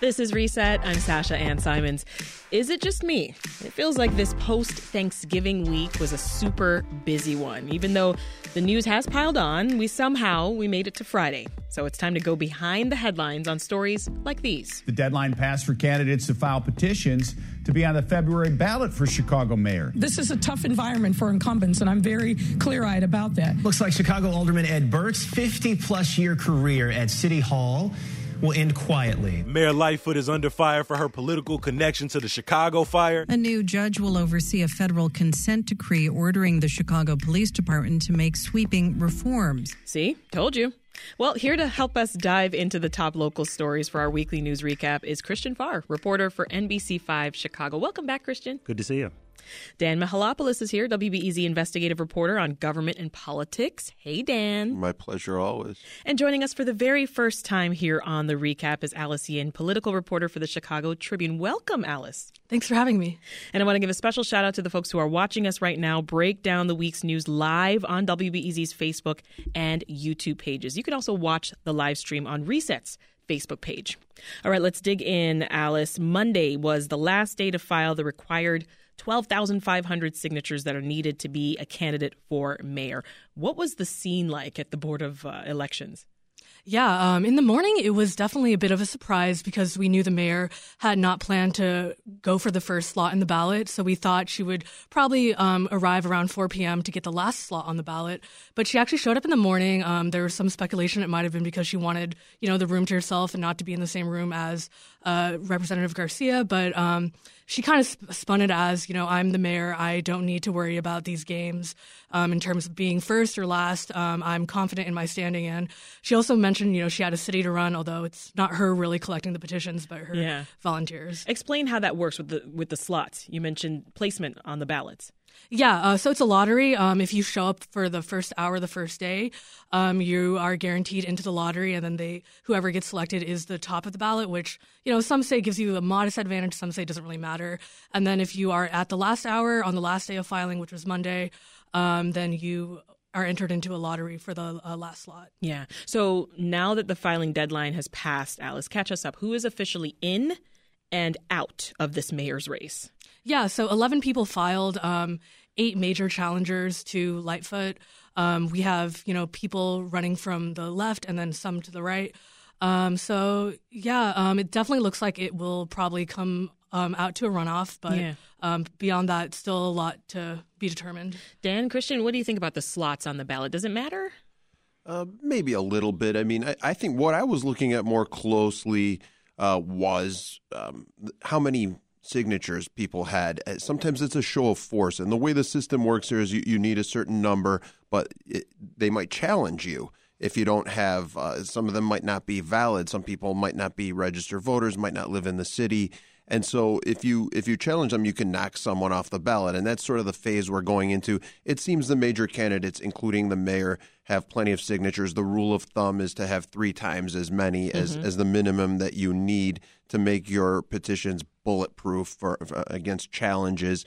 This is Reset. I'm Sasha Ann Simons. Is it just me? It feels like this post Thanksgiving week was a super busy one. Even though the news has piled on, we somehow we made it to Friday. So it's time to go behind the headlines on stories like these. The deadline passed for candidates to file petitions to be on the February ballot for Chicago mayor. This is a tough environment for incumbents, and I'm very clear eyed about that. Looks like Chicago Alderman Ed Burke's 50 plus year career at City Hall will end quietly. Mayor Lightfoot is under fire for her political connection to the Chicago fire. A new judge will oversee a federal consent decree ordering the Chicago Police Department to make sweeping reforms. See, told you. Well, here to help us dive into the top local stories for our weekly news recap is Christian Farr, reporter for NBC5 Chicago. Welcome back, Christian. Good to see you. Dan Mihalopoulos is here, WBEZ investigative reporter on government and politics. Hey, Dan. My pleasure always. And joining us for the very first time here on the recap is Alice Yin, political reporter for the Chicago Tribune. Welcome, Alice. Thanks for having me. And I want to give a special shout out to the folks who are watching us right now. Break down the week's news live on WBEZ's Facebook and YouTube pages. You can also watch the live stream on Resets. Facebook page. All right, let's dig in, Alice. Monday was the last day to file the required 12,500 signatures that are needed to be a candidate for mayor. What was the scene like at the Board of uh, Elections? Yeah, um, in the morning, it was definitely a bit of a surprise because we knew the mayor had not planned to go for the first slot in the ballot. So we thought she would probably um, arrive around 4 p.m. to get the last slot on the ballot. But she actually showed up in the morning. Um, there was some speculation it might have been because she wanted, you know, the room to herself and not to be in the same room as uh, Representative Garcia. But um, she kind of sp- spun it as, you know, I'm the mayor. I don't need to worry about these games um, in terms of being first or last. Um, I'm confident in my standing in. She also mentioned, you know, she had a city to run, although it's not her really collecting the petitions, but her yeah. volunteers. Explain how that works with the with the slots. You mentioned placement on the ballots. Yeah, uh, so it's a lottery. Um, if you show up for the first hour, the first day, um, you are guaranteed into the lottery, and then they whoever gets selected is the top of the ballot. Which you know some say gives you a modest advantage, some say it doesn't really matter. And then if you are at the last hour on the last day of filing, which was Monday, um, then you are entered into a lottery for the uh, last slot. Yeah. So now that the filing deadline has passed, Alice, catch us up. Who is officially in and out of this mayor's race? Yeah, so 11 people filed, um, eight major challengers to Lightfoot. Um, we have, you know, people running from the left and then some to the right. Um, so, yeah, um, it definitely looks like it will probably come um, out to a runoff, but yeah. Um, beyond that, still a lot to be determined. Dan, Christian, what do you think about the slots on the ballot? Does it matter? Uh, maybe a little bit. I mean, I, I, think what I was looking at more closely uh, was um, how many signatures people had. Uh, sometimes it's a show of force, and the way the system works here is you, you need a certain number, but it, they might challenge you if you don't have. Uh, some of them might not be valid. Some people might not be registered voters, might not live in the city. And so if you if you challenge them, you can knock someone off the ballot, and that's sort of the phase we're going into. It seems the major candidates, including the mayor, have plenty of signatures. The rule of thumb is to have three times as many as mm-hmm. as the minimum that you need to make your petitions bulletproof for, for against challenges.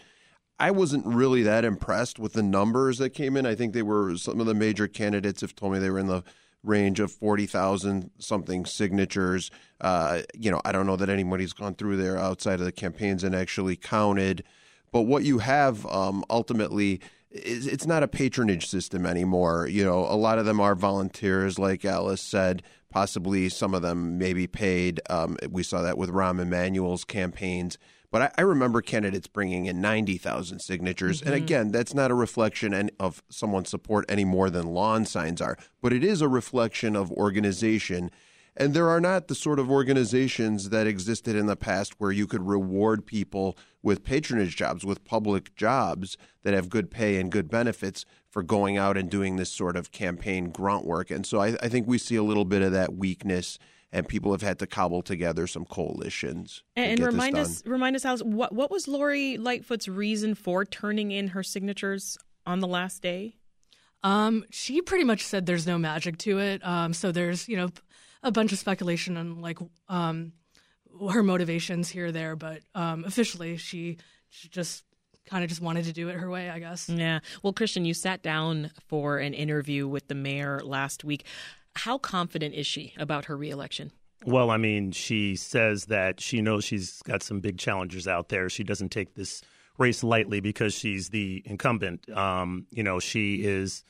I wasn't really that impressed with the numbers that came in. I think they were some of the major candidates have told me they were in the range of 40,000 something signatures. Uh, you know, I don't know that anybody's gone through there outside of the campaigns and actually counted. But what you have um, ultimately is it's not a patronage system anymore. You know, a lot of them are volunteers, like Alice said. Possibly some of them may be paid. Um, we saw that with Rahm Emanuel's campaigns. But I, I remember candidates bringing in 90,000 signatures. Mm-hmm. And again, that's not a reflection of someone's support any more than lawn signs are, but it is a reflection of organization. And there are not the sort of organizations that existed in the past where you could reward people with patronage jobs, with public jobs that have good pay and good benefits for going out and doing this sort of campaign grunt work. And so I, I think we see a little bit of that weakness and people have had to cobble together some coalitions. And, and remind us, remind us, Alice, what what was Lori Lightfoot's reason for turning in her signatures on the last day? Um, she pretty much said there's no magic to it. Um, so there's you know a bunch of speculation on like um, her motivations here or there, but um, officially she, she just kind of just wanted to do it her way, I guess. Yeah. Well, Christian, you sat down for an interview with the mayor last week. How confident is she about her reelection? Well, I mean, she says that she knows she's got some big challengers out there. She doesn't take this race lightly because she's the incumbent. Um, you know, she is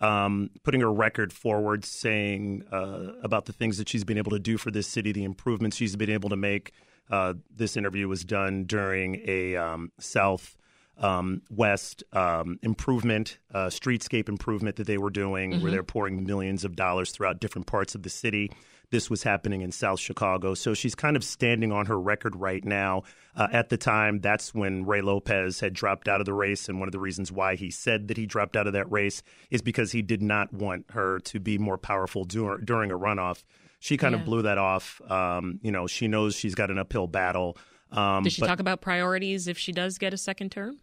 um, putting her record forward, saying uh, about the things that she's been able to do for this city, the improvements she's been able to make. Uh, this interview was done during a um, South um, West um, improvement, uh, streetscape improvement that they were doing, mm-hmm. where they're pouring millions of dollars throughout different parts of the city. This was happening in South Chicago. So she's kind of standing on her record right now. Uh, at the time, that's when Ray Lopez had dropped out of the race. And one of the reasons why he said that he dropped out of that race is because he did not want her to be more powerful dur- during a runoff. She kind yeah. of blew that off. Um, you know, she knows she's got an uphill battle. Um, Does she but, talk about priorities if she does get a second term?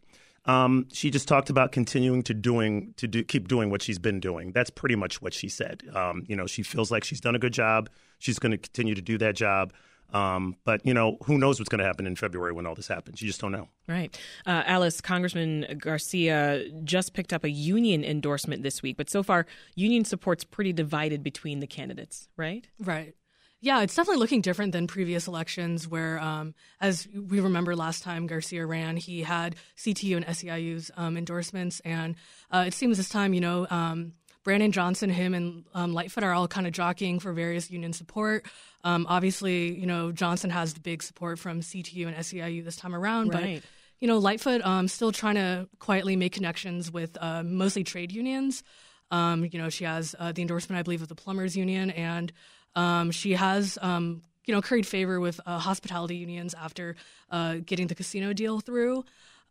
Um, she just talked about continuing to doing to do, keep doing what she's been doing. That's pretty much what she said. Um, you know, she feels like she's done a good job. She's going to continue to do that job. Um, but you know, who knows what's going to happen in February when all this happens? You just don't know. Right, uh, Alice. Congressman Garcia just picked up a union endorsement this week, but so far, union support's pretty divided between the candidates. Right. Right. Yeah, it's definitely looking different than previous elections, where, um, as we remember last time Garcia ran, he had CTU and SEIU's um, endorsements, and uh, it seems this time, you know, um, Brandon Johnson, him, and um, Lightfoot are all kind of jockeying for various union support. Um, obviously, you know, Johnson has the big support from CTU and SEIU this time around, right. but you know, Lightfoot um, still trying to quietly make connections with uh, mostly trade unions. Um, you know, she has uh, the endorsement, I believe, of the plumbers union, and um, she has, um, you know, curried favor with uh, hospitality unions after uh, getting the casino deal through.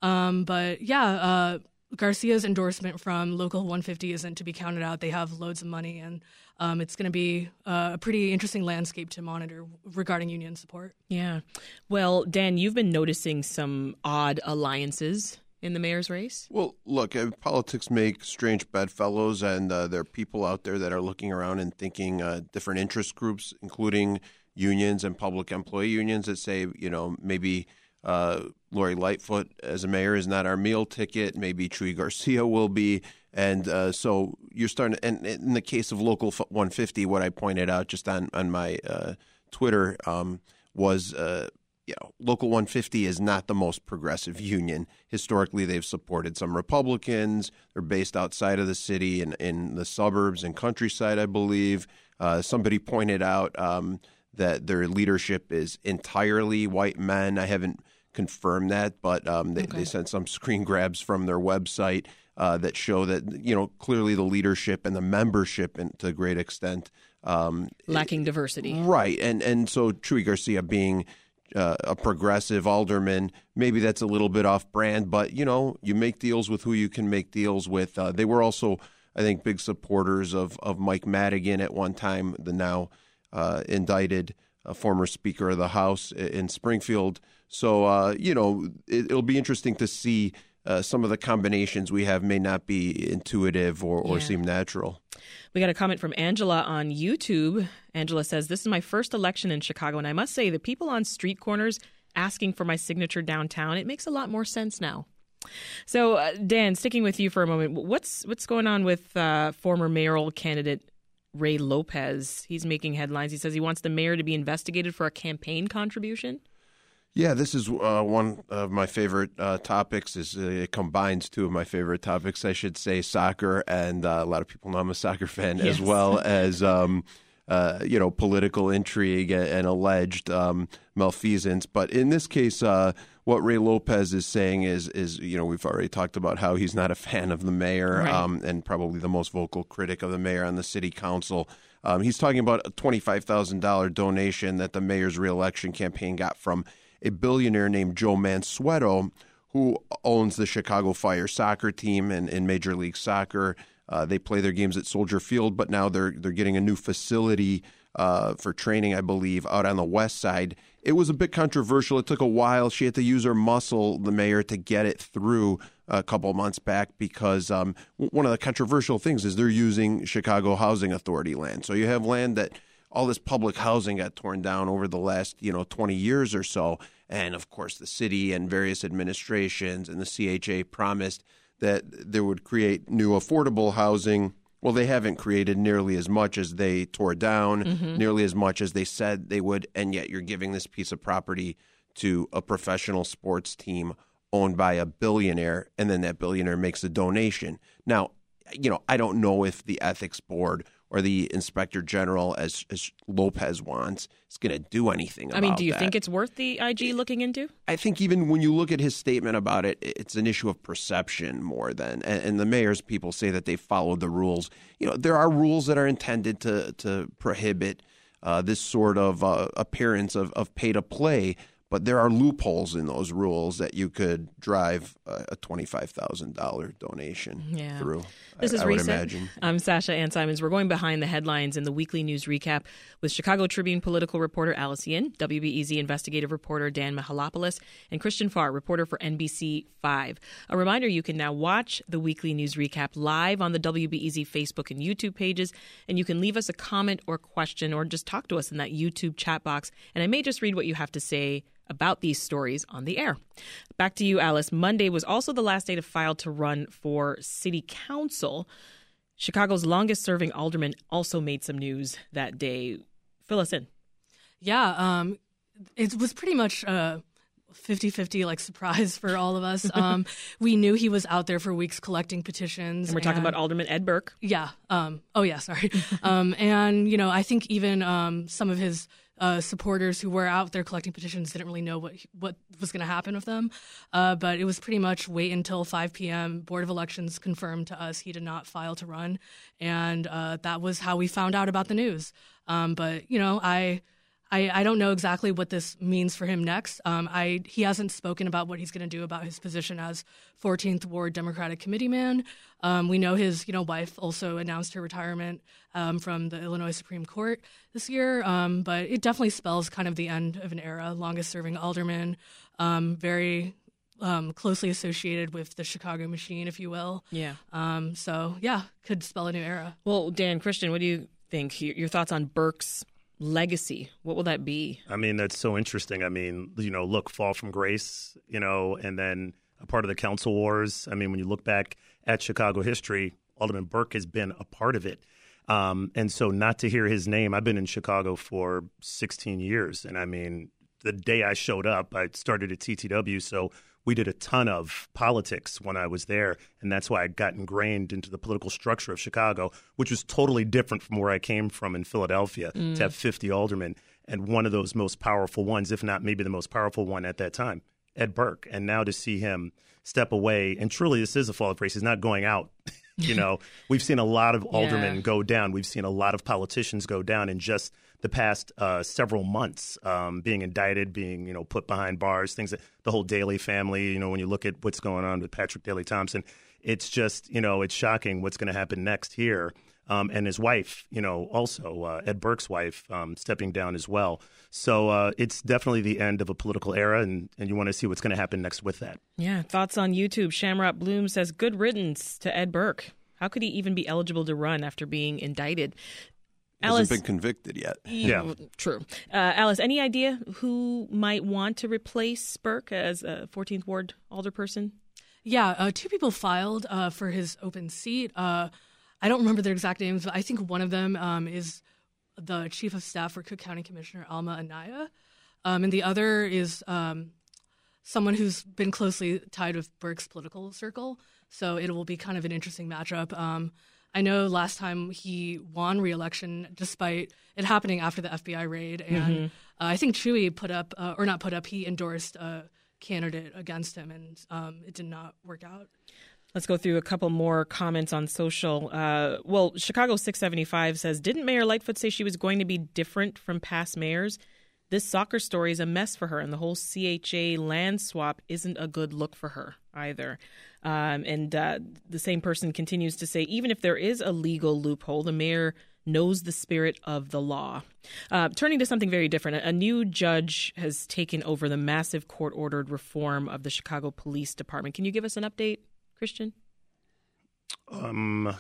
Um, but yeah, uh, Garcia's endorsement from Local 150 isn't to be counted out. They have loads of money, and um, it's going to be uh, a pretty interesting landscape to monitor regarding union support. Yeah. Well, Dan, you've been noticing some odd alliances in the mayor's race? Well, look, uh, politics make strange bedfellows, and uh, there are people out there that are looking around and thinking uh, different interest groups, including unions and public employee unions, that say, you know, maybe uh, Lori Lightfoot as a mayor is not our meal ticket. Maybe Chuy Garcia will be. And uh, so you're starting, and in the case of Local 150, what I pointed out just on, on my uh, Twitter um, was you know, Local 150 is not the most progressive union. Historically, they've supported some Republicans. They're based outside of the city and in, in the suburbs and countryside, I believe. Uh, somebody pointed out um, that their leadership is entirely white men. I haven't confirmed that, but um, they, okay. they, sent some screen grabs from their website uh, that show that you know clearly the leadership and the membership, and to a great extent, um, lacking diversity. Right, and and so Chuy Garcia being uh, a progressive alderman. Maybe that's a little bit off brand, but you know, you make deals with who you can make deals with. Uh, they were also, I think, big supporters of of Mike Madigan at one time, the now uh, indicted uh, former Speaker of the House in Springfield. So uh, you know, it, will be interesting to see. Uh, some of the combinations we have may not be intuitive or, or yeah. seem natural. We got a comment from Angela on YouTube. Angela says, This is my first election in Chicago, and I must say, the people on street corners asking for my signature downtown, it makes a lot more sense now. So, uh, Dan, sticking with you for a moment, what's what's going on with uh, former mayoral candidate Ray Lopez? He's making headlines. He says he wants the mayor to be investigated for a campaign contribution. Yeah, this is uh, one of my favorite uh, topics. Is uh, it combines two of my favorite topics, I should say, soccer, and uh, a lot of people know I'm a soccer fan, yes. as well as um, uh, you know political intrigue and, alleged um, malfeasance. But in this case, uh, what Ray Lopez is saying is is you know we've already talked about how he's not a fan of the mayor right. um, and probably the most vocal critic of the mayor on the city council. Um, he's talking about a twenty-five thousand dollar donation that the mayor's reelection campaign got from a billionaire named Joe Mansueto, who owns the Chicago Fire soccer team and in Major League Soccer. Uh, they play their games at Soldier Field, but now they're they're getting a new facility uh, for training, I believe, out on the west side. It was a bit controversial. It took a while. She had to use her muscle, the mayor, to get it through a couple months back because um, one of the controversial things is they're using Chicago Housing Authority land. So you have land that all this public housing got torn down over the last you know 20 years or so and of course the city and various administrations and the CHA promised that they would create new affordable housing Well, they haven't created nearly as much as they tore down, Mm-hmm. nearly as much as they said they would, and yet you're giving this piece of property to a professional sports team owned by a billionaire, and then that billionaire makes a donation. Now, you know, I don't know if the ethics board or the inspector general, as, as Lopez wants, is going to do anything. I mean, do you that. think it's worth the IG looking into? I think even when you look at his statement about it, it's an issue of perception more than. And, and the mayor's people say that they followed the rules. You know, there are rules that are intended to to prohibit uh, this sort of uh, appearance of, of pay to play. But there are loopholes in those rules that you could drive a, a twenty-five thousand dollar donation Yeah. through. This I, is I would imagine. I'm Sasha Ann Simons. We're going behind the headlines in the weekly news recap with Chicago Tribune political reporter Alice Yin, WBEZ investigative reporter Dan Mihalopoulos, and Christian Farr, reporter for NBC 5. A reminder you can now watch the weekly news recap live on the WBEZ Facebook and YouTube pages, and you can leave us a comment or question or just talk to us in that YouTube chat box. And I may just read what you have to say about these stories on the air. Back to you, Alice. Monday was also the last day to file to run for city council. Chicago's longest serving alderman also made some news that day. Fill us in. Yeah, um, it was pretty much a 50-50 like surprise for all of us. Um, we knew he was out there for weeks collecting petitions. And we're talking about Alderman Ed Burke. Yeah. Um, oh, yeah. Sorry. um, and you know, I think even um, some of his uh, supporters who were out there collecting petitions didn't really know what what was going to happen with them. Uh, but it was pretty much wait until 5 p.m. Board of Elections confirmed to us he did not file to run, and uh, that was how we found out about the news. Um, but you know, I. I, I don't know exactly what this means for him next. Um, I he hasn't spoken about what he's going to do about his position as 14th Ward Democratic Committee man. Um, we know his you know wife also announced her retirement um, from the Illinois Supreme Court this year, um, but it definitely spells kind of the end of an era. Longest serving alderman, um, very um, closely associated with the Chicago machine, if you will. Yeah. Um, so yeah, could spell a new era. Well, Dan Christian, what do you think? Your your thoughts on Burke's legacy? What will that be? I mean, that's so interesting. I mean, you know, look, fall from grace, you know, and then a part of the council wars. I mean, when you look back at Chicago history, Alderman Burke has been a part of it. Um, and so not to hear his name, I've been in Chicago for 16 years. And I mean, the day I showed up, I started at TTW. So we did a ton of politics when I was there. And that's why I got ingrained into the political structure of Chicago, which was totally different from where I came from in Philadelphia to mm. have 50 aldermen. And one of those most powerful ones, if not maybe the most powerful one at that time, Ed Burke. And now to see him step away, and truly this is a fall of grace. He's not going out. you know, we've seen a lot of aldermen Yeah. go down. We've seen a lot of politicians go down and just the past uh, several months, um, being indicted, being you know put behind bars, things that the whole Daley family. You know, when you look at what's going on with Patrick Daley Thompson, it's just you know it's shocking what's going to happen next here. Um, and his wife, you know, also uh, Ed Burke's wife, um, stepping down as well. So uh, it's definitely the end of a political era, and, and you want to see what's going to happen next with that. Yeah. Thoughts on YouTube? Shamrock Bloom says, "Good riddance to Ed Burke. How could he even be eligible to run after being indicted?" Alice, Hasn't been convicted yet. Yeah. true. Uh, Alice, any idea who might want to replace Burke as a 14th Ward alderperson? Yeah, uh, two people filed uh, for his open seat. Uh, I don't remember their exact names, but I think one of them um, is the chief of staff for Cook County Commissioner Alma Anaya, um, and the other is um, someone who's been closely tied with Burke's political circle. So it will be kind of an interesting matchup. I know last time he won re-election despite it happening after the FBI raid, and uh, I think Chuy put up uh, or not put up, he endorsed a candidate against him, and um, it did not work out. Let's go through a couple more comments on social. Uh, well, Chicago 675 says Didn't Mayor Lightfoot say she was going to be different from past mayors? This soccer story is a mess for her, and the whole CHA land swap isn't a good look for her either. Um, and uh, the same person continues to say even if there is a legal loophole, the mayor knows the spirit of the law. Uh, turning to something very different, a, new judge has taken over the massive court ordered reform of the Chicago Police Department. Can you give us an update, Christian? Um,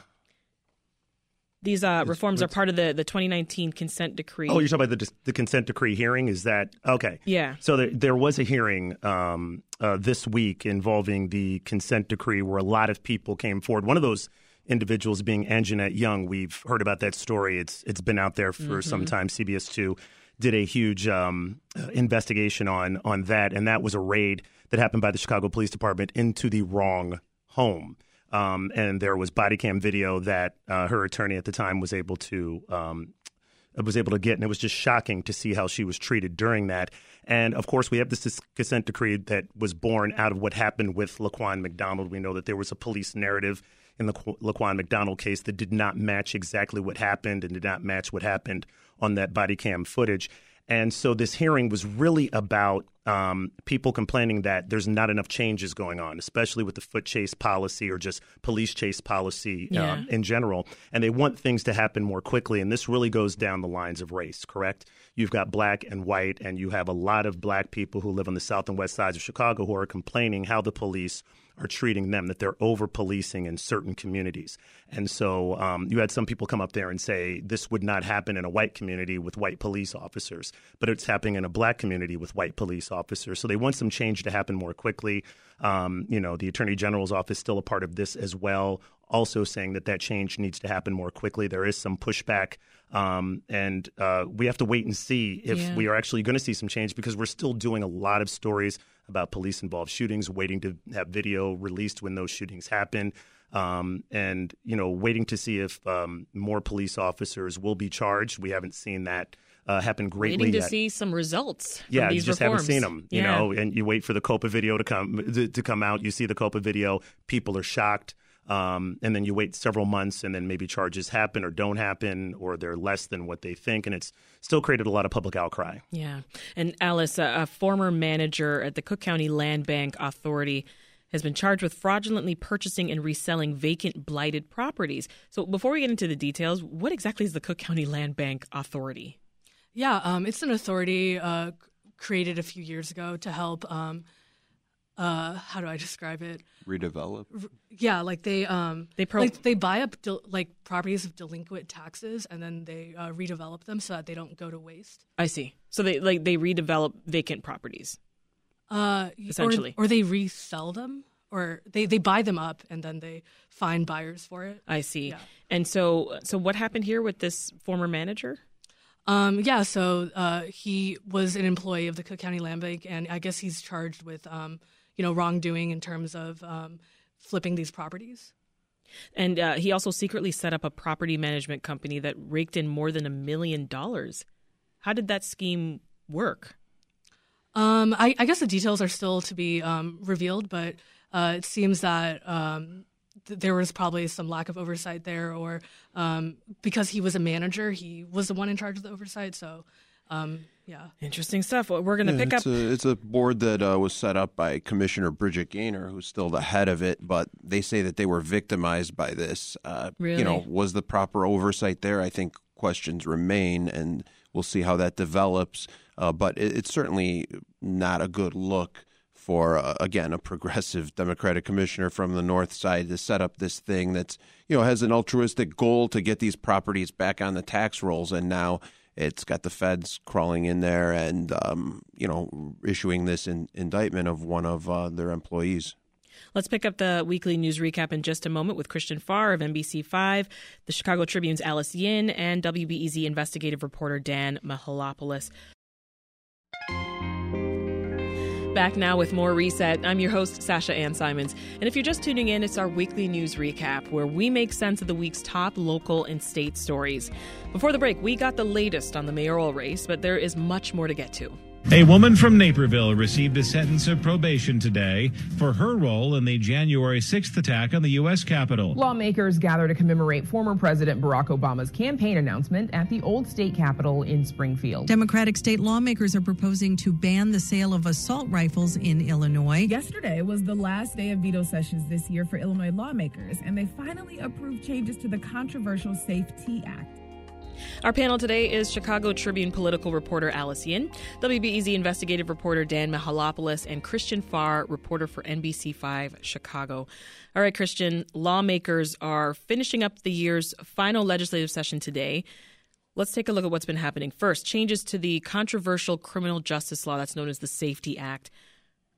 These uh, reforms are part of the, the 2019 consent decree. Oh, you're talking about the, the consent decree hearing? Is that okay? Yeah. So there, there was a hearing um, uh, this week involving the consent decree where a lot of people came forward. One of those individuals being Anjanette Young. We've heard about that story. It's it's been out there for Mm-hmm. some time. CBS two did a huge um, uh, investigation on on that, and that was a raid that happened by the Chicago Police Department into the wrong home. Um, and there was body cam video that uh, her attorney at the time was able to um, was able to get, and it was just shocking to see how she was treated during that. And of course, we have this consent decree that was born out of what happened with Laquan McDonald. We know that there was a police narrative in the Laquan McDonald case that did not match exactly what happened and did not match what happened on that body cam footage. And so this hearing was really about um, people complaining that there's not enough changes going on, especially with the foot chase policy or just police chase policy Yeah. um, in general. And they want things to happen more quickly. And this really goes down the lines of race, correct? You've got black and white, and you have a lot of black people who live on the south and west sides of Chicago who are complaining how the police are treating them, that they're over policing in certain communities. And so um, you had some people come up there and say this would not happen in a white community with white police officers, but it's happening in a black community with white police officers. So they want some change to happen more quickly. Um, you know, the Attorney General's office still a part of this as well, also saying that that change needs to happen more quickly. There is some pushback. Um, and uh, we have to wait and see if Yeah. we are actually going to see some change because we're still doing a lot of stories about police involved shootings, waiting to have video released when those shootings happen. Um, and you know, waiting to see if um, more police officers will be charged. We haven't seen that uh, happen greatly Waiting to yet. see some results. From Yeah, you just reforms. haven't seen them, you Yeah. know. And you wait for the Copa video to come to, to come out. You see the Copa video, people are shocked, um, and then you wait several months, and then maybe charges happen or don't happen, or they're less than what they think, and it's still created a lot of public outcry. Yeah. And Alice, a, a former manager at the Cook County Land Bank Authority, has been charged with fraudulently purchasing and reselling vacant blighted properties. So before we get into the details, what exactly is the Cook County Land Bank Authority? Yeah, um, it's an authority uh, created a few years ago to help. Um, uh, how do I describe it? Redevelop. Yeah, like they um, They pro- like they buy up del- like properties of delinquent taxes and then they uh, redevelop them so that they don't go to waste. I see. So they like they redevelop vacant properties. Uh, y- or- Essentially. or, they resell them, or they, they buy them up and then they find buyers for it. I see. Yeah. And so so what happened here with this former manager? Um, yeah, so uh, he was an employee of the Cook County Land Bank, and I guess he's charged with, um, you know, wrongdoing in terms of um, flipping these properties. And uh, he also secretly set up a property management company that raked in more than a million dollars. How did that scheme work? Um, I, I guess the details are still to be um, revealed, but uh, it seems that um, th- there was probably some lack of oversight there, or um, because he was a manager, he was the one in charge of the oversight. So, um, yeah. Interesting stuff. Well, We're going to Yeah, pick up. it's A, it's a board that uh, was set up by Commissioner Bridget Gainer, who's still the head of it, but they say that they were victimized by this. Uh, You know, Really? was the proper oversight there? I think questions remain, and we'll see how that develops. Uh, but it, it's certainly not a good look for, uh, again, a progressive Democratic commissioner from the north side to set up this thing that's, you know, has an altruistic goal to get these properties back on the tax rolls, and now it's got the feds crawling in there and um, you know issuing this in, indictment of one of uh, their employees. Let's pick up the weekly news recap in just a moment with Christian Farr of NBC5, the Chicago Tribune's Alice Yin, and WBEZ investigative reporter Dan Mihalopoulos. Back now with more Reset. I'm your host, Sasha Ann Simons. And if you're just tuning in, it's our weekly news recap where we make sense of the week's top local and state stories. Before the break, we got the latest on the mayoral race, but there is much more to get to. A woman from Naperville received a sentence of probation today for her role in the January 6th attack on the U.S. Capitol. Lawmakers gather to commemorate former President Barack Obama's campaign announcement at the old state capitol in Springfield. Democratic state lawmakers are proposing to ban the sale of assault rifles in Illinois. Yesterday was the last day of veto sessions this year for Illinois lawmakers, and they finally approved changes to the controversial SAFE-T Act. Our panel today is Chicago Tribune political reporter Alice Yin, WBEZ investigative reporter Dan Mihalopoulos, and Christian Farr, reporter for NBC5 Chicago. All right, Christian, lawmakers are finishing up the year's final legislative session today. Let's take a look at what's been happening. First, changes to the controversial criminal justice law that's known as the SAFE-T Act.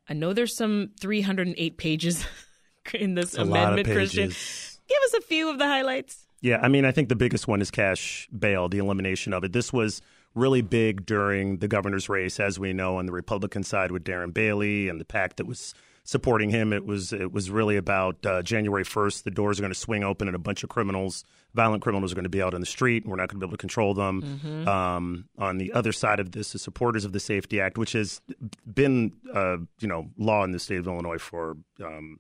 I know there's some 308 pages in this It's a lot of amendment, Christian. Give us a few of the highlights. Yeah, I mean, I think the biggest one is cash bail, the elimination of it. This was really big during the governor's race, as we know, on the Republican side with Darren Bailey and the PAC that was supporting him. It was it was really about uh, January 1st. The doors are going to swing open, and a bunch of criminals, violent criminals, are going to be out on the street, and we're not going to be able to control them. Mm-hmm. Um, on the other side of this, the supporters of the SAFE-T Act, which has been uh, you know law in the state of Illinois for um,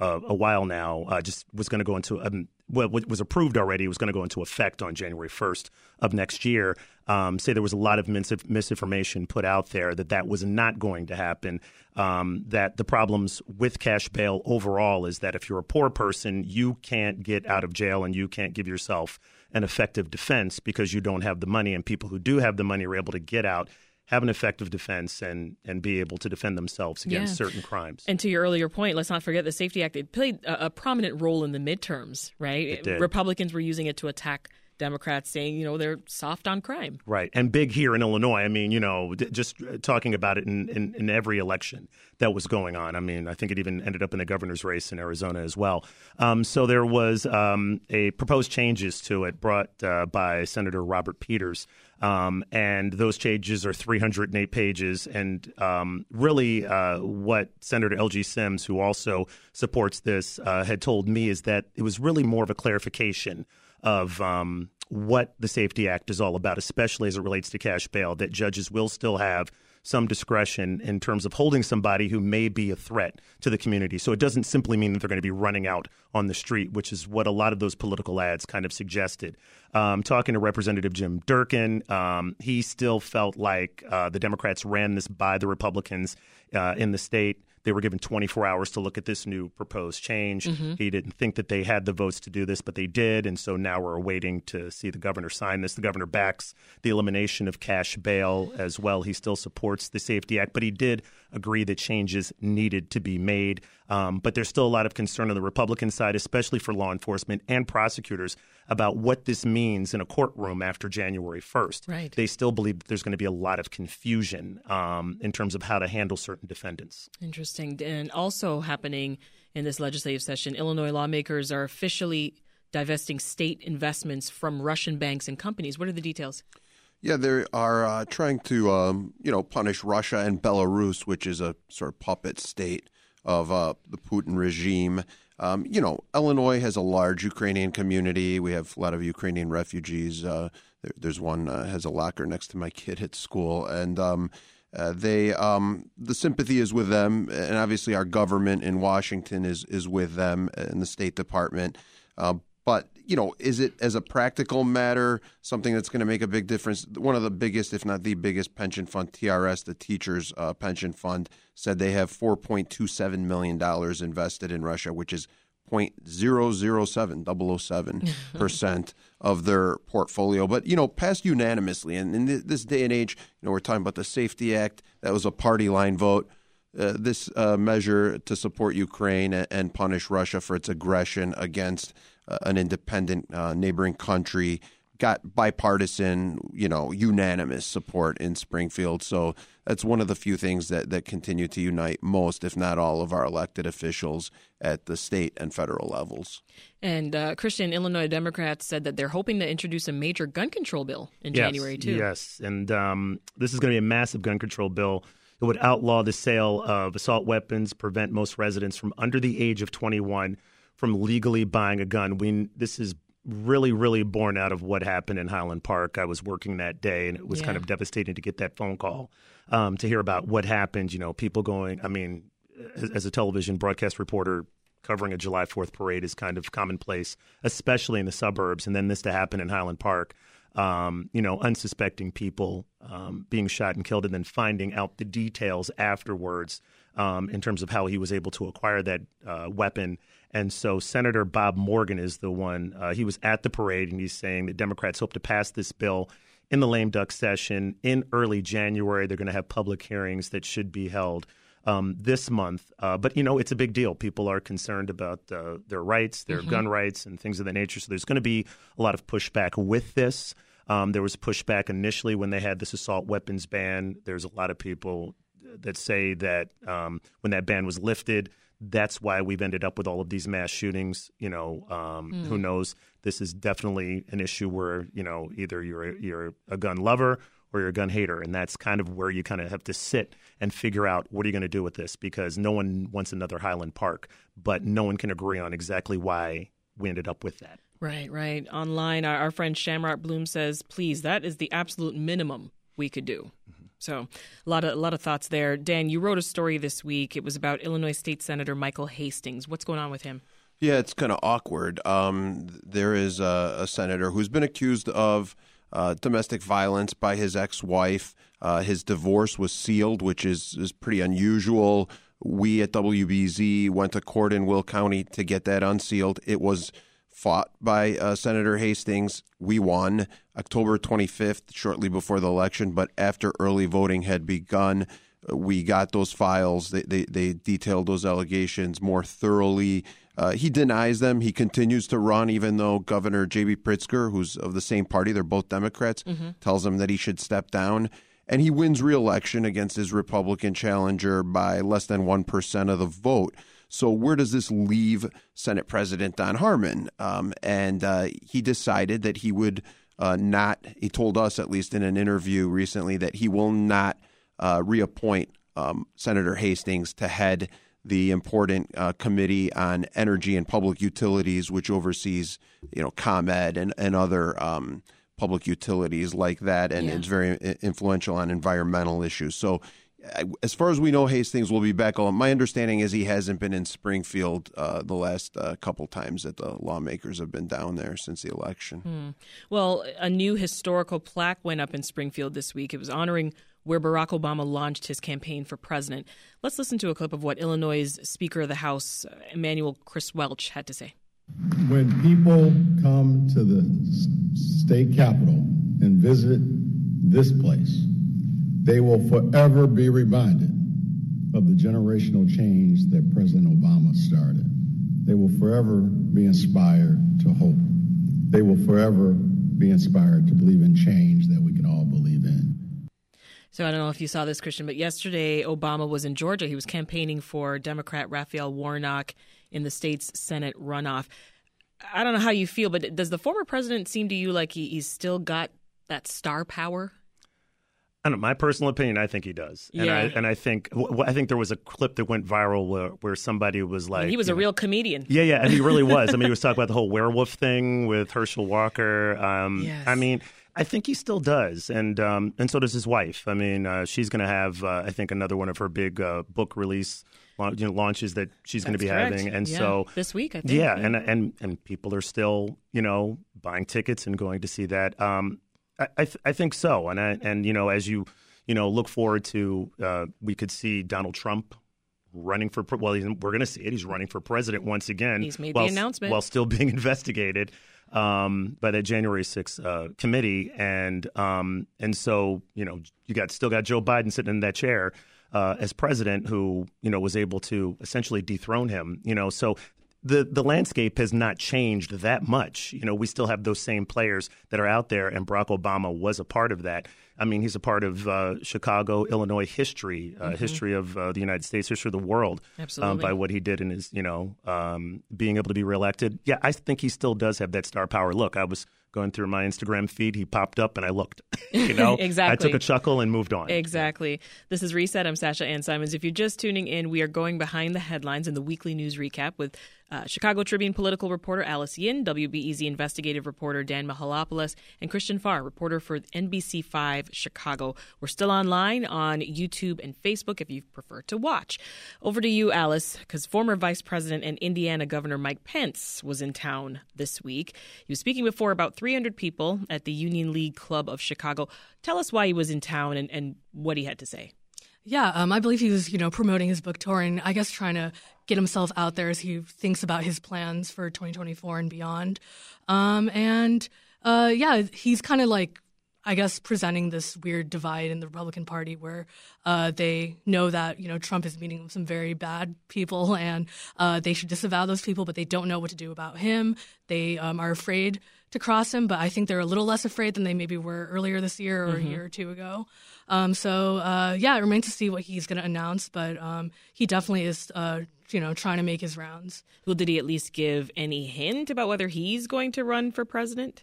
uh, a while now, uh, just was going to go into um, what was approved already was going to go into effect on January 1st of next year. Um, say there was a lot of mis- misinformation put out there that that was not going to happen. Um, that the problems with cash bail overall is that if you're a poor person, you can't get out of jail and you can't give yourself an effective defense because you don't have the money. And people who do have the money are able to get out have an effective defense and and be able to defend themselves against yeah. certain crimes. And to your earlier point, let's not forget the SAFE-T Act. It played a, a prominent role in the midterms, right? It Republicans were using it to attack Democrats saying, you know, they're soft on crime. Right. And big here in Illinois. I mean, you know, just talking about it in, in, in, every election that was going on. I mean, I think it even ended up in the governor's race in Arizona as well. Um, so there was um, a proposed changes to it brought uh, by Senator Robert Peters. Um, and those changes are 308 pages. And um, really, uh, what Senator Elgie Sims, who also supports this, uh, had told me is that it was really more of a clarification of um, what the SAFE-T Act is all about, especially as it relates to cash bail, that judges will still have some discretion in terms of holding somebody who may be a threat to the community. So it doesn't simply mean that they're going to be running out on the street, which is what a lot of those political ads kind of suggested. Um, talking to Representative Jim Durkin, um, he still felt like uh, the Democrats ran this by the Republicans uh, in the state. They were given 24 hours to look at this new proposed change. Mm-hmm. He didn't think that they had the votes to do this, but they did. And so now we're waiting to see the governor sign this. The governor backs the elimination of cash bail as well. He still supports the SAFE-T Act, but he did agree that changes needed to be made. Um, but there's still a lot of concern on the Republican side, especially for law enforcement and prosecutors, about what this means in a courtroom after January 1st. Right. They still believe that there's going to be a lot of confusion um, in terms of how to handle certain defendants. Interesting. And also happening in this legislative session, Illinois lawmakers are officially divesting state investments from Russian banks and companies. What are the details? Yeah, they are uh, trying to, um, you know, punish Russia and Belarus, which is a sort of puppet state of uh, the Putin regime. Um, you know, Illinois has a large Ukrainian community. We have a lot of Ukrainian refugees. Uh, there, there's one uh, has a locker next to my kid at school, and um, uh, they um, the sympathy is with them, and obviously our government in Washington is is with them, and the State Department. But you know, is it as a practical matter something that's going to make a big difference? One of the biggest, if not the biggest, pension fund, TRS, the teachers' uh, pension fund, said they have 4.27 million dollars invested in Russia, which is 0.007 007 percent of their portfolio. But you know, passed unanimously. And in this day and age, you know, we're talking about the SAFE-T Act. That was a party line vote. Uh, this uh, measure to support Ukraine and punish Russia for its aggression against an independent uh, neighboring country got bipartisan, you know, unanimous support in Springfield. So that's one of the few things that, that continue to unite most, if not all, of our elected officials at the state and federal levels. And uh, Christian Illinois Democrats said that they're hoping to introduce a major gun control bill in yes, January too. Yes, and um, this is going to be a massive gun control bill. It would outlaw the sale of assault weapons, prevent most residents from under the age of 21 from legally buying a gun. We this is really, really born out of what happened in Highland Park. I was working that day, and it was yeah. kind of devastating to get that phone call um, to hear about what happened. You know, people going. I mean, as, as a television broadcast reporter, covering a July 4th parade is kind of commonplace, especially in the suburbs. And then this to happen in Highland Park, um, you know, unsuspecting people um, being shot and killed, and then finding out the details afterwards um, in terms of how he was able to acquire that uh, weapon and so Senator Bob Morgan is the one. Uh, he was at the parade, and he's saying that Democrats hope to pass this bill in the lame duck session in early January. They're going to have public hearings that should be held um, this month. Uh, but you know, it's a big deal. People are concerned about uh, their rights, their mm-hmm. gun rights, and things of that nature. So there's going to be a lot of pushback with this. Um, there was pushback initially when they had this assault weapons ban. There's a lot of people that say that um, when that ban was lifted, that's why we've ended up with all of these mass shootings. You know, um, Hmm. who knows? This is definitely an issue where you know either you're a, you're a gun lover or you're a gun hater, and that's kind of where you kind of have to sit and figure out what are you going to do with this because no one wants another Highland Park, but no one can agree on exactly why we ended up with that. Right, right. Online, our, our friend Shamrock Bloom says, please, that is the absolute minimum we could do. So, a lot of a lot of thoughts there. Dan, you wrote a story this week. It was about Illinois State Senator Michael Hastings. What's going on with him? Yeah, it's kind of awkward. Um, there is a, a senator who's been accused of uh, domestic violence by his ex-wife. Uh, his divorce was sealed, which is is pretty unusual. We at WBZ went to court in Will County to get that unsealed. It was fought by uh, Senator Hastings. We won October 25th, shortly before the election, but after early voting had begun, we got those files. They, they, they detailed those allegations more thoroughly. Uh, he denies them. He continues to run, even though Governor J.B. Pritzker, who's of the same party, they're both Democrats, tells him that he should step down. And he wins re-election against his Republican challenger by less than 1% of the vote. So where does this leave Senate President Don Harmon? Um, and uh, he decided that he would uh, not. He told us, at least in an interview recently, that he will not uh, reappoint um, Senator Hastings to head the important uh, committee on energy and public utilities, which oversees, you know, ComEd and and other. Um, public utilities like that, and Yeah. it's very influential on environmental issues. So, as far as we know, Hastings will be back. Although My understanding is he hasn't been in Springfield uh, the last uh, couple times that the lawmakers have been down there since the election. Hmm. Well, a new historical plaque went up in Springfield this week. It was honoring where Barack Obama launched his campaign for president. Let's listen to a clip of what Illinois' Speaker of the House, uh, Emanuel Chris Welch, had to say. When people come to the state capitol and visit this place, they will forever be reminded of the generational change that President Obama started. They will forever be inspired to hope. They will forever be inspired to believe in change that we can all believe in. So I don't know if you saw this, Christian, but yesterday Obama was in Georgia. He was campaigning for Democrat Raphael Warnock in the state's Senate runoff. I don't know how you feel, but does the former president seem to you like he, he's still got that star power? I don't know. My personal opinion, I think he does, and I Yeah. and I think I think there was a clip that went viral where, where somebody was like, he was a know- real comedian. Yeah, yeah, and he really was. I mean, he was talking about the whole werewolf thing with Herschel Walker. Um, Yes. I mean, I think he still does, and um, and so does his wife. I mean, uh, she's going to have, uh, I think, another one of her big uh, book release you know, launches that she's going to be correct. having, and Yeah, so this week, I think. yeah, and and and people are still, you know, buying tickets and going to see that. Um, I I, th- I think so, and I, and you know, as you you know look forward to, uh, we could see Donald Trump running for pre- well, he's, we're going to see it. He's running for president once again. He's made the while, announcement. while still being investigated um, by that January 6th uh, committee, and um, and so you know you got still got Joe Biden sitting in that chair uh, as president, who you know was able to essentially dethrone him. You know, so the the landscape has not changed that much. You know, we still have those same players that are out there, and Barack Obama was a part of that. I mean, he's a part of uh, Chicago, Illinois history, uh, Mhm. history of uh, the United States, history of the world, um, Absolutely. by what he did in his, you know, um, being able to be reelected. Yeah, I think he still does have that star power. Look, I was going through my Instagram feed, he popped up, and I looked. you know, Exactly. I took a chuckle and moved on. Exactly. This is Reset. I'm Sasha Ann Simons. If you're just tuning in, we are going behind the headlines in the weekly news recap with uh, Chicago Tribune political reporter Alice Yin, WBEZ investigative reporter Dan Mihalopoulos, and Christian Farr, reporter for NBC5 Chicago. We're still online on YouTube and Facebook if you prefer to watch. Over to you, Alice, because former Vice President and Indiana Governor Mike Pence was in town this week. He was speaking before about 300 people at the Union League Club of Chicago. Tell us why he was in town and, and what he had to say. Yeah, um, I believe he was, you know, promoting his book tour and I guess trying to get himself out there as he thinks about his plans for 2024 and beyond. Um, and uh, yeah, he's kind of like, I guess, presenting this weird divide in the Republican Party where uh, they know that, you know, Trump is meeting some very bad people and uh, they should disavow those people, but they don't know what to do about him. They um, are afraid to cross him, but I think they're a little less afraid than they maybe were earlier this year or Mhm. a year or two ago. Um, so uh, yeah, it remains to see what he's going to announce, but um, he definitely is uh, you know, trying to make his rounds. Well, did he at least give any hint about whether he's going to run for president?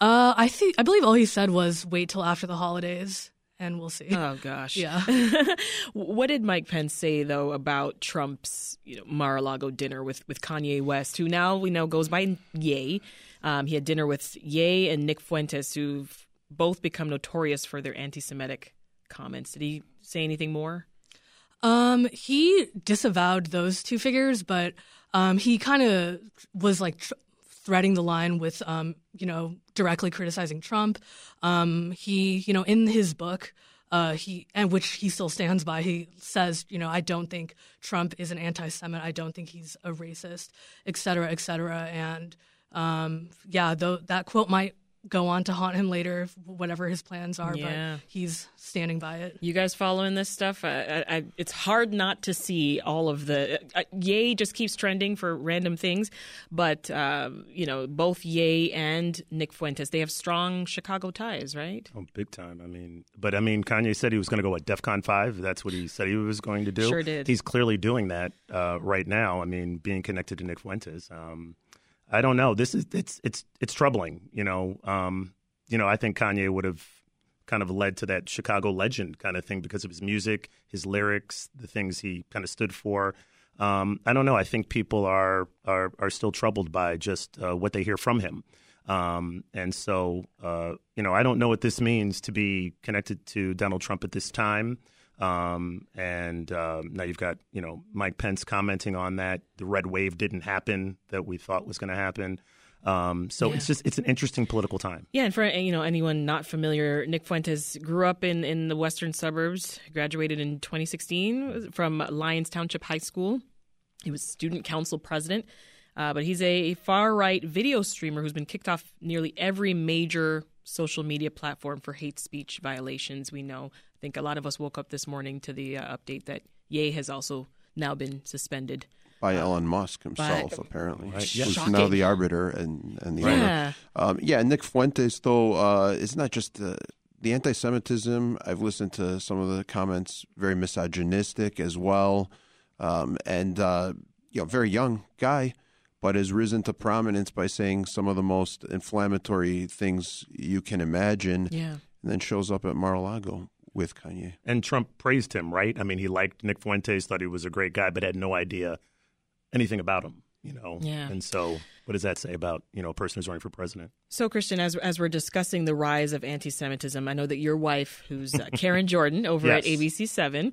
Uh, I think I believe all he said was wait till after the holidays and we'll see. Oh gosh. Yeah. what did Mike Pence say though about Trump's you know Mar-a-Lago dinner with with Kanye West, who now we know goes by Ye? Um, he had dinner with Ye and Nick Fuentes, who've both become notorious for their anti-Semitic comments. Did he say anything more? Um, he disavowed those two figures, but um, he kind of was like tr- threading the line with, um, you know, directly criticizing Trump. Um, he, you know, in his book, uh, he and which he still stands by. He says, you know, I don't think Trump is an anti-Semite. I don't think he's a racist, et cetera, et cetera. And um, yeah, though that quote might go on to haunt him later, whatever his plans are. Yeah. But he's standing by it. You guys following this stuff? I, I, it's hard not to see all of the. Uh, Ye just keeps trending for random things, but uh, you know both Ye and Nick Fuentes they have strong Chicago ties, right? Oh, big time. I mean, but I mean, Kanye said he was going to go at DefCon five. That's what he said he was going to do. Sure did. He's clearly doing that uh, right now. I mean, being connected to Nick Fuentes. Um, I don't know. This is it's it's it's troubling. You know, um, you know. I think Kanye would have kind of led to that Chicago legend kind of thing because of his music, his lyrics, the things he kind of stood for. Um, I don't know. I think people are are are still troubled by just uh, what they hear from him. Um, and so, uh, you know, I don't know what this means to be connected to Donald Trump at this time. Um, and uh, now you've got you know Mike Pence commenting on that the red wave didn't happen that we thought was going to happen. Um, so Yeah. it's just it's an interesting political time. Yeah, and for you know anyone not familiar, Nick Fuentes grew up in, in the western suburbs. Graduated in 2016 from Lyons Township High School. He was student council president, uh, but he's a far right video streamer who's been kicked off nearly every major social media platform for hate speech violations. We know. I think a lot of us woke up this morning to the uh, update that Ye has also now been suspended. by Elon Musk himself, by- apparently. Right, Who's yeah. now the arbiter and, and the Yeah. owner. Um, yeah, Nick Fuentes, though, uh, it's not just the, the anti Semitism. I've listened to some of the comments, very misogynistic as well. Um, and, uh, you know, very young guy, but has risen to prominence by saying some of the most inflammatory things you can imagine. Yeah. And then shows up at Mar a Lago with Kanye. And Trump praised him, right? I mean, he liked Nick Fuentes, thought he was a great guy, but had no idea anything about him. You know, Yeah. And so, what does that say about you know a person who's running for president? So, Christian, as as we're discussing the rise of anti-Semitism, I know that your wife, who's uh, Karen Jordan over at ABC Seven,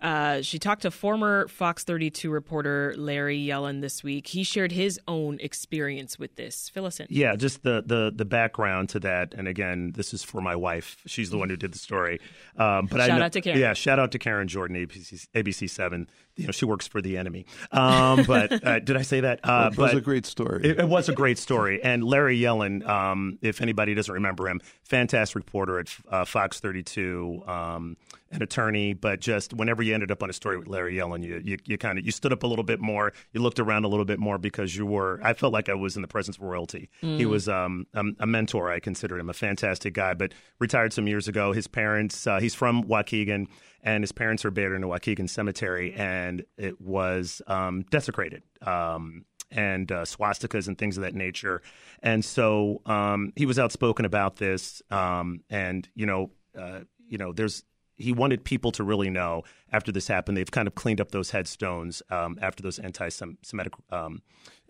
uh, she talked to former Fox 32 reporter Larry Yellen this week. He shared his own experience with this. Fill us in. Yeah, just the the the background to that. And again, this is for my wife. She's the one who did the story. Um, but I know- out to Karen. Yeah, shout out to Karen Jordan, ABC, ABC Seven. You know, she works for the enemy. Um, but uh, did I say that? Uh, It was but a great story. It, it was a great story. And Larry Yellen, um, if anybody doesn't remember him, fantastic reporter at uh, Fox 32, um, an attorney. But just whenever you ended up on a story with Larry Yellen, you you, you kind of you stood up a little bit more, you looked around a little bit more because you were. I felt like I was in the presence of royalty. He Mm. was um, a, a mentor. I considered him a fantastic guy, but retired some years ago. His parents, uh, he's from Waukegan, and his parents are buried in a Waukegan cemetery, and it was um, desecrated. Um, and uh, swastikas and things of that nature. And so um, he was outspoken about this. Um, and you know, uh, you know, there's he wanted people to really know after this happened. They've kind of cleaned up those headstones um, after those anti-Semitic um,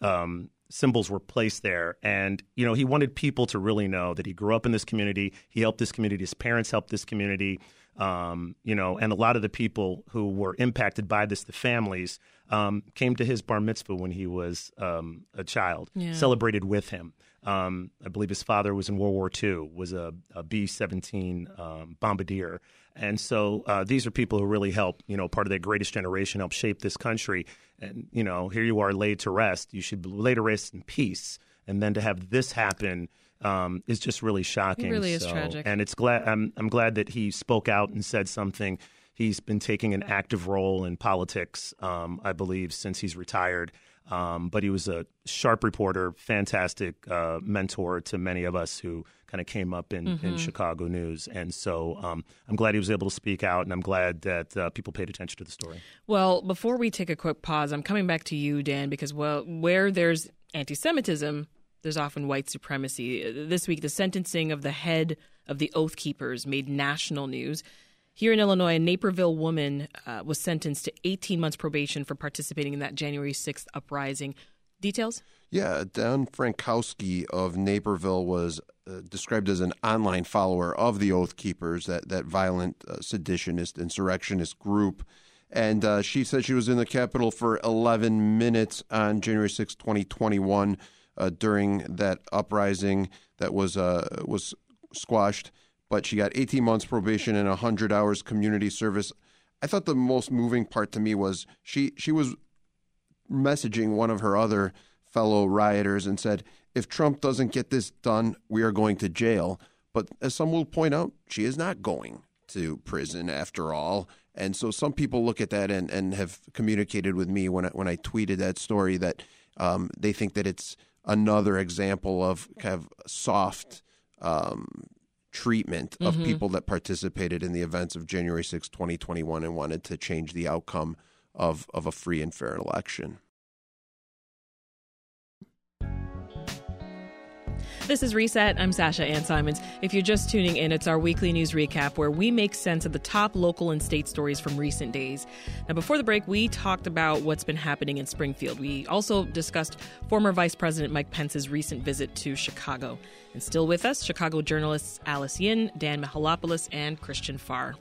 um, symbols were placed there. And you know, he wanted people to really know that he grew up in this community. He helped this community. His parents helped this community. Um, you know, and a lot of the people who were impacted by this, the families, um, came to his bar mitzvah when he was um, a child, Yeah. celebrated with him. Um, I believe his father was in World War II, was a, a B 17 um, bombardier. And so uh, these are people who really help, you know, part of that greatest generation, help shape this country. And, you know, here you are laid to rest. You should be laid to rest in peace. And then to have this happen um, is just really shocking. It really is So- tragic. And it's glad I'm, I'm glad that he spoke out and said something. He's been taking an active role in politics, um, I believe, since he's retired. Um, but he was a sharp reporter, fantastic uh, mentor to many of us who kind of came up in, Mm-hmm. in Chicago news. And so um, I'm glad he was able to speak out, and I'm glad that uh, people paid attention to the story. Well, before we take a quick pause, I'm coming back to you, Dan, because well, where there's anti-Semitism, there's often white supremacy. This week, the sentencing of the head of the Oath Keepers made national news. Here in Illinois, a Naperville woman uh, was sentenced to 18 months probation for participating in that January 6th uprising. Details? Yeah, Dawn Frankowski of Naperville was uh, described as an online follower of the Oath Keepers, that that violent uh, seditionist insurrectionist group. And uh, she said she was in the Capitol for 11 minutes on January 6, 2021, uh, during that uprising that was uh, was squashed. But she got 18 months probation and 100 hours community service. I thought the most moving part to me was she she was messaging one of her other fellow rioters and said, if Trump doesn't get this done, we are going to jail. But as some will point out, she is not going to prison after all. And so some people look at that and, and have communicated with me when I, when I tweeted that story that um, they think that it's another example of kind of soft um, treatment of Mhm. people that participated in the events of January 6, 2021 and wanted to change the outcome of, of a free and fair election. This is Reset. I'm Sasha Ann Simons. If you're just tuning in, it's our weekly news recap where we make sense of the top local and state stories from recent days. Now, before the break, we talked about what's been happening in Springfield. We also discussed former Vice President Mike Pence's recent visit to Chicago. And still with us, Chicago journalists Alice Yin, Dan Mihalopoulos, and Christian Farr.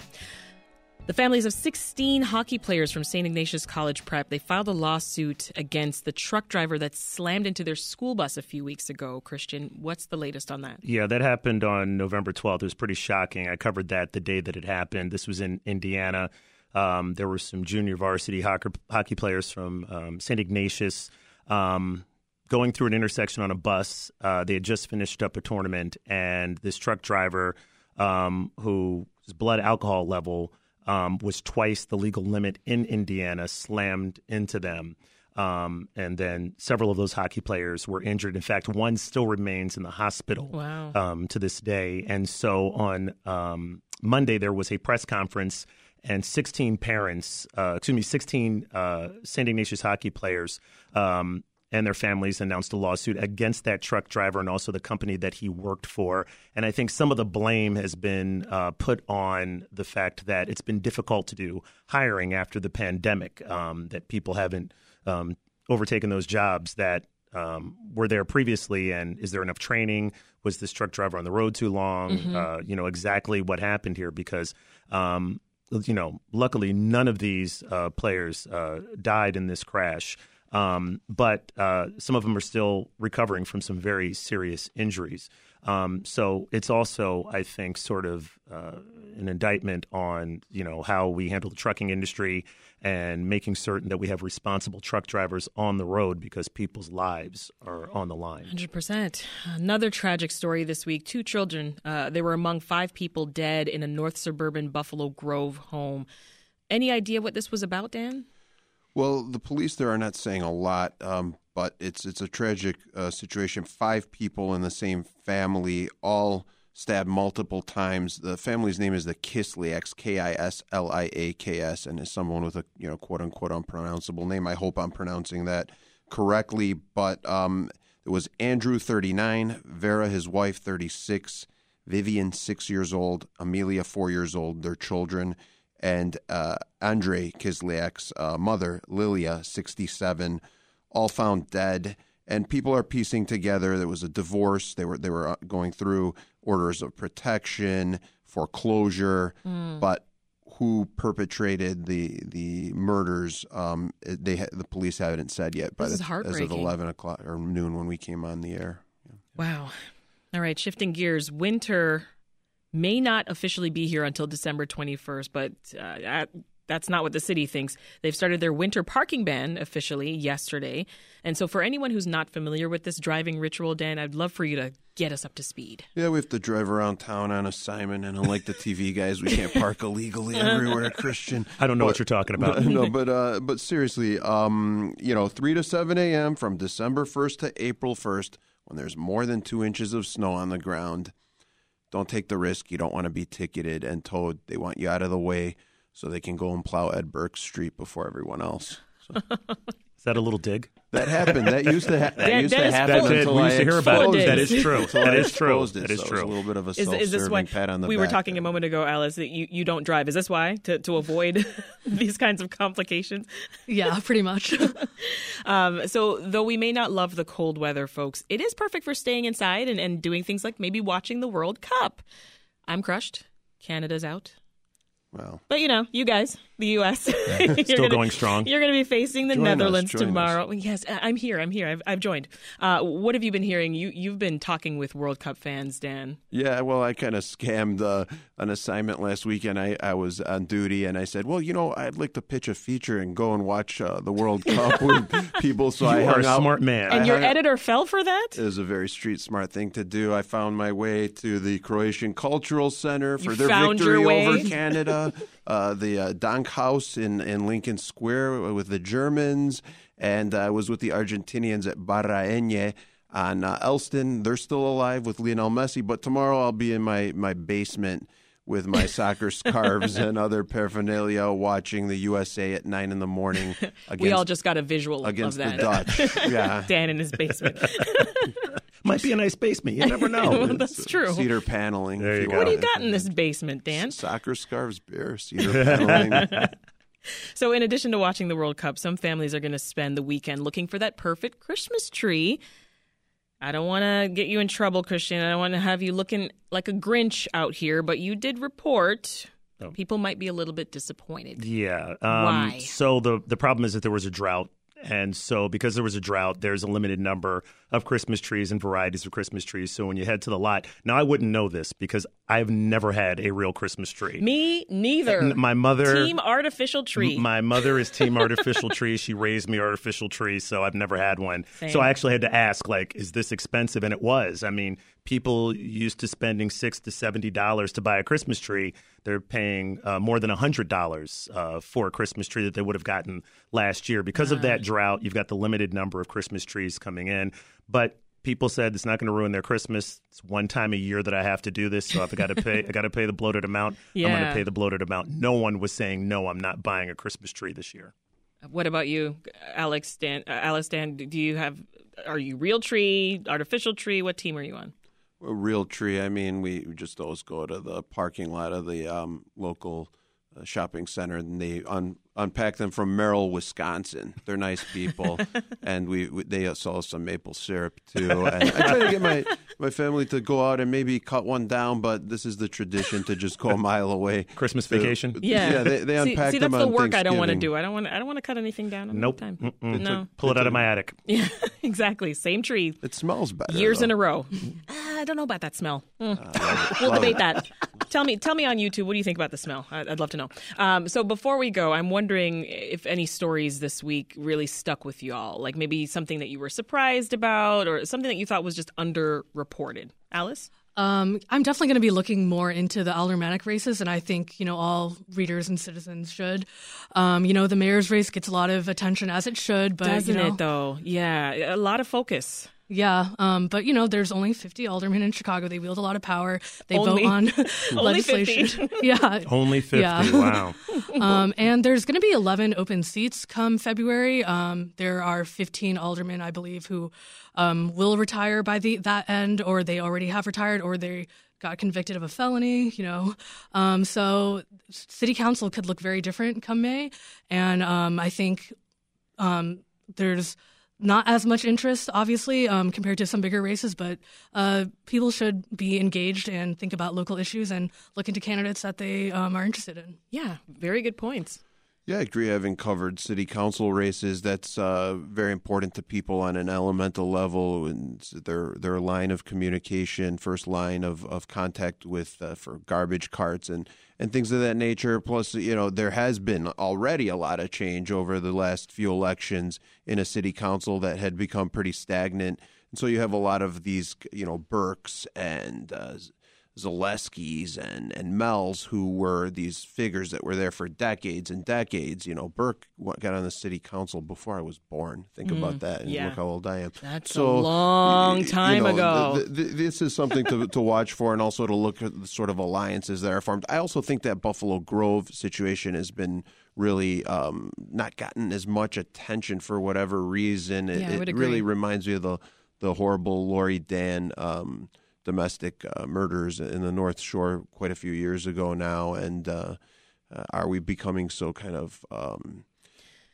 The families of 16 hockey players from St. Ignatius College Prep, they filed a lawsuit against the truck driver that slammed into their school bus a few weeks ago. Christian, what's the latest on that? Yeah, that happened on November 12th. It was pretty shocking. I covered that the day that it happened. This was in Indiana. Um, there were some junior varsity hockey, hockey players from um, St. Ignatius um, going through an intersection on a bus. Uh, they had just finished up a tournament, and this truck driver, um, whose blood alcohol level um, was twice the legal limit in Indiana, slammed into them. Um, and then several of those hockey players were injured. In fact, one still remains in the hospital Wow. um, to this day. And so on um, Monday, there was a press conference, and 16 parents, uh, excuse me, 16 uh, St. Ignatius hockey players um, and their families announced a lawsuit against that truck driver and also the company that he worked for. And I think some of the blame has been uh, put on the fact that it's been difficult to do hiring after the pandemic, um, that people haven't um, overtaken those jobs that um, were there previously, and is there enough training? Was this truck driver on the road too long? Mhm. Uh, you know exactly what happened here because. Um, you know, luckily, none of these uh, players uh, died in this crash, um, but uh, some of them are still recovering from some very serious injuries. Um, so it's also, I think, sort of uh, an indictment on you know how we handle the trucking industry and making certain that we have responsible truck drivers on the road because people's lives are on the line. 100%. Another tragic story this week. Two children, uh, they were among five people dead in a north suburban Buffalo Grove home. Any idea what this was about, Dan? Well, the police there are not saying a lot, um, but it's it's a tragic uh, situation. Five people in the same family, all stabbed multiple times. The family's name is the Kisliaks, K I S L I A K S, and is someone with a you know quote unquote unpronounceable name. I hope I'm pronouncing that correctly. But um, it was Andrew, 39, Vera, his wife, 36, Vivian, six years old, Amelia, four years old, their children, and uh, Andrei Kisliak's uh, mother, Lilia, 67, all found dead. And people are piecing together there was a divorce. They were they were uh, going through orders of protection, foreclosure, Mm. but who perpetrated the the murders? Um, they the police haven't said yet. But This is the, as of eleven o'clock or noon when we came on the air. Wow. All right, shifting gears. Winter may not officially be here until December 21st, but uh, at that's not what the city thinks. They've started their winter parking ban officially yesterday. And so, for anyone who's not familiar with this driving ritual, Dan, I'd love for you to get us up to speed. Yeah, we have to drive around town on assignment, and unlike the TV guys, we can't park illegally everywhere. Christian, I don't know what you're talking about. no, but uh, but seriously, um, you know, three to seven a.m. from December first to April first, when there's more than two inches of snow on the ground. Don't take the risk. You don't want to be ticketed and towed. They want you out of the way so they can go and plow Ed Burke Street before everyone else. So. Is that a little dig? That happened. That used to, ha- that That- used that to happen full- until we used to hear about it. exposed That is true. Until That I is true. it. That is So true. was a little bit of a Is, is self-serving this why pat on the we were talking there. a moment ago, Alice, that you, you don't drive? Is this why to to avoid these kinds of complications? Yeah, pretty much. Um, so, though we may not love the cold weather, folks, it is perfect for staying inside and, and doing things like maybe watching the World Cup. I'm crushed. Canada's out. Well, But you know, you guys, the U.S. you're Still gonna- going strong. You're going to be facing the Join Netherlands us. tomorrow. Yes, I- I'm here. I'm here. I've, I've joined. Uh, what have you been hearing? You you've been talking with World Cup fans, Dan. Yeah, well, I kind of scammed uh, an assignment last weekend. I, I was on duty, and I said, "Well, you know, I'd like to pitch a feature and go and watch uh, the World Cup with people." So I You are a out. smart man. And I your hung out- editor fell for that. It was a very street smart thing to do. I found my way to the Croatian Cultural Center for You their victory over Canada. uh, the uh, DANK Haus in, in Lincoln Square with the Germans, and I was with the Argentinians at Barraeñe on uh, Elston. They're still alive with Lionel Messi, but tomorrow I'll be in my, my basement with my soccer scarves and other paraphernalia watching the USA at 9 in the morning against, we all just got a visual against of the. Dutch. Yeah. Dan in his basement. Might be a nice basement. You never know. Well, that's true. Cedar paneling. There you go. What do you got in this basement, Dan? Soccer scarves, beer, cedar paneling. So, in addition to watching the World Cup, some families are going to spend the weekend looking for that perfect Christmas tree. I don't want to get you in trouble, Christian. I don't want to have you looking like a Grinch out here, but you did report people might be a little bit disappointed. Yeah. Um, Why? So the the problem is that there was a drought. And so, because there was a drought, there's a limited number of Christmas trees and varieties of Christmas trees. So, when you head to the lot, now I wouldn't know this because I've never had a real Christmas tree. Me neither. N- My mother, Team artificial tree. M- My mother is team artificial tree. She raised me artificial tree, so I've never had one. Same. So I actually had to ask, like, is this expensive? And it was. I mean, people used to spending six to seventy dollars to buy a Christmas tree. They're paying uh, more than hundred dollars uh, for a Christmas tree that they would have gotten last year because of that drought. You've got the limited number of Christmas trees coming in, but. People said it's not going to ruin their Christmas. It's one time a year that I have to do this, so if I got to pay, I got to pay the bloated amount. I'm going to pay the bloated amount. No one was saying no. I'm not buying a Christmas tree this year. What about you, Alex? Dan, uh, Alice? Dan, do you have? Are you real tree, artificial tree? What team are you on? A real tree. I mean, we just always go to the parking lot of the um, local uh, shopping center, and they un- unpack them from Merrill, Wisconsin. They're nice people, and we, we they sell us some maple syrup too. And I try to get my my family to go out and maybe cut one down, but this is the tradition to just go a mile away. Christmas to- vacation? Yeah, they, they see, unpack see, them that's the work I don't want to do. I don't want. I don't want to cut anything down. I don't Nope. Mm-mm. time. No, Pull it out of my attic. yeah, exactly. Same tree. It smells better. Years though. in a row. Ah, I don't know about that smell. Mm. Uh, we'll debate that. Tell me, tell me on YouTube. What do you think about the smell? I- I'd love to know. Um, so before we go, I'm wondering if any stories this week really stuck with y'all. Like maybe something that you were surprised about, or something that you thought was just underreported. Alice. Um, I'm definitely going to be looking more into the aldermanic races, and I think you know all readers and citizens should. Um, you know, the mayor's race gets a lot of attention as it should, but Doesn't you know, it though? Yeah, a lot of focus. Yeah, um, but you know, there's only 50 aldermen in Chicago. They wield a lot of power. They Only- vote on only 50. legislation. yeah, Only 50. Yeah. Wow. um, and there's going to be 11 open seats come February. Um, there are 15 aldermen, I believe, who um, will retire by the that end, or they already have retired, or they got convicted of a felony. You know, um, so city council could look very different come May, and um, I think um, there's not as much interest, obviously, um, compared to some bigger races, but uh, people should be engaged and think about local issues and look into candidates that they um, are interested in. Yeah, very good points. Yeah, I agree. Having covered city council races, that's uh, very important to people on an elemental level, and their their line of communication, first line of, of contact with uh, for garbage carts and and things of that nature. Plus, you know, there has been already a lot of change over the last few elections in a city council that had become pretty stagnant, and so you have a lot of these, you know, Burkes and uh, Zalewskis and and Mells, who were these figures that were there for decades and decades. You know, Burke got on the city council before I was born. Think Mm, about that, and yeah. look how old I am. That's so, a long time you know, ago. th- th- this is something to to watch for, and also to look at the sort of alliances that are formed. I also think that Buffalo Grove situation has been really um, not gotten as much attention for whatever reason. It, Yeah, it really reminds me of the the horrible Laurie Dann um, domestic uh, murders in the North Shore quite a few years ago now, and uh, uh, are we becoming so kind of um,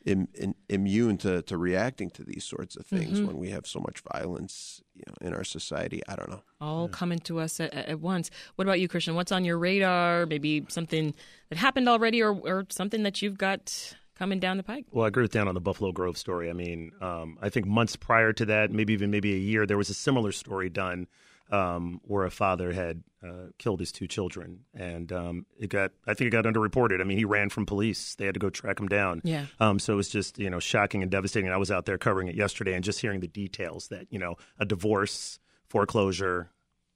Im- in, immune to, to reacting to these sorts of things Mhm. when we have so much violence you know, in our society? I don't know. all coming to us at, at once. What about you, Christian? What's on your radar? Maybe something that happened already, or, or something that you've got coming down the pike? Well, I agree with Dan on the Buffalo Grove story. I mean, um, I think months prior to that, maybe even maybe a year, there was a similar story done um, where a father had uh, killed his two children, and um, it got I think it got underreported. I mean, he ran from police; they had to go track him down. Yeah. Um, so it was just you know shocking and devastating. I was out there covering it yesterday, and just hearing the details that you know a divorce, foreclosure,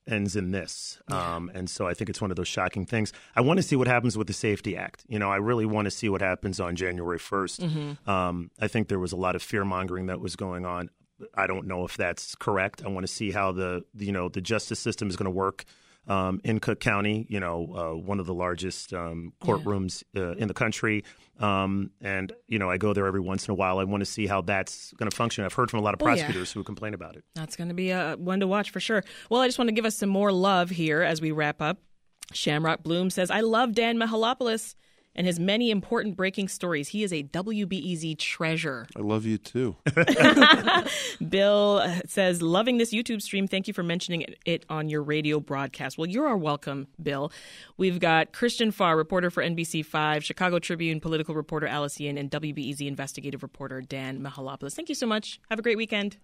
ends in this. Um, and so I think it's one of those shocking things. I want to see what happens with the SAFE-T Act. You know, I really want to see what happens on January 1st. Mhm. Um, I think there was a lot of fear mongering that was going on. I don't know if that's correct. I want to see how the, you know the justice system is going to work um, in Cook County. You know, uh, one of the largest um, courtrooms uh, in the country. Um, and you know, I go there every once in a while. I want to see how that's going to function. I've heard from a lot of Oh, yeah. prosecutors who complain about it. That's going to be a one to watch for sure. Well, I just want to give us some more love here as we wrap up. Shamrock Bloom says, I love Dan Mihalopoulos and his many important breaking stories. He is a WBEZ treasure. I love you too. Bill uh, says, loving this YouTube stream. Thank you for mentioning it- on your radio broadcast. Well, you're welcome, Bill. We've got Christian Farr, reporter for NBC5, Chicago Tribune political reporter Alice Yin, and WBEZ investigative reporter Dan Mihalopoulos. Thank you so much. Have a great weekend.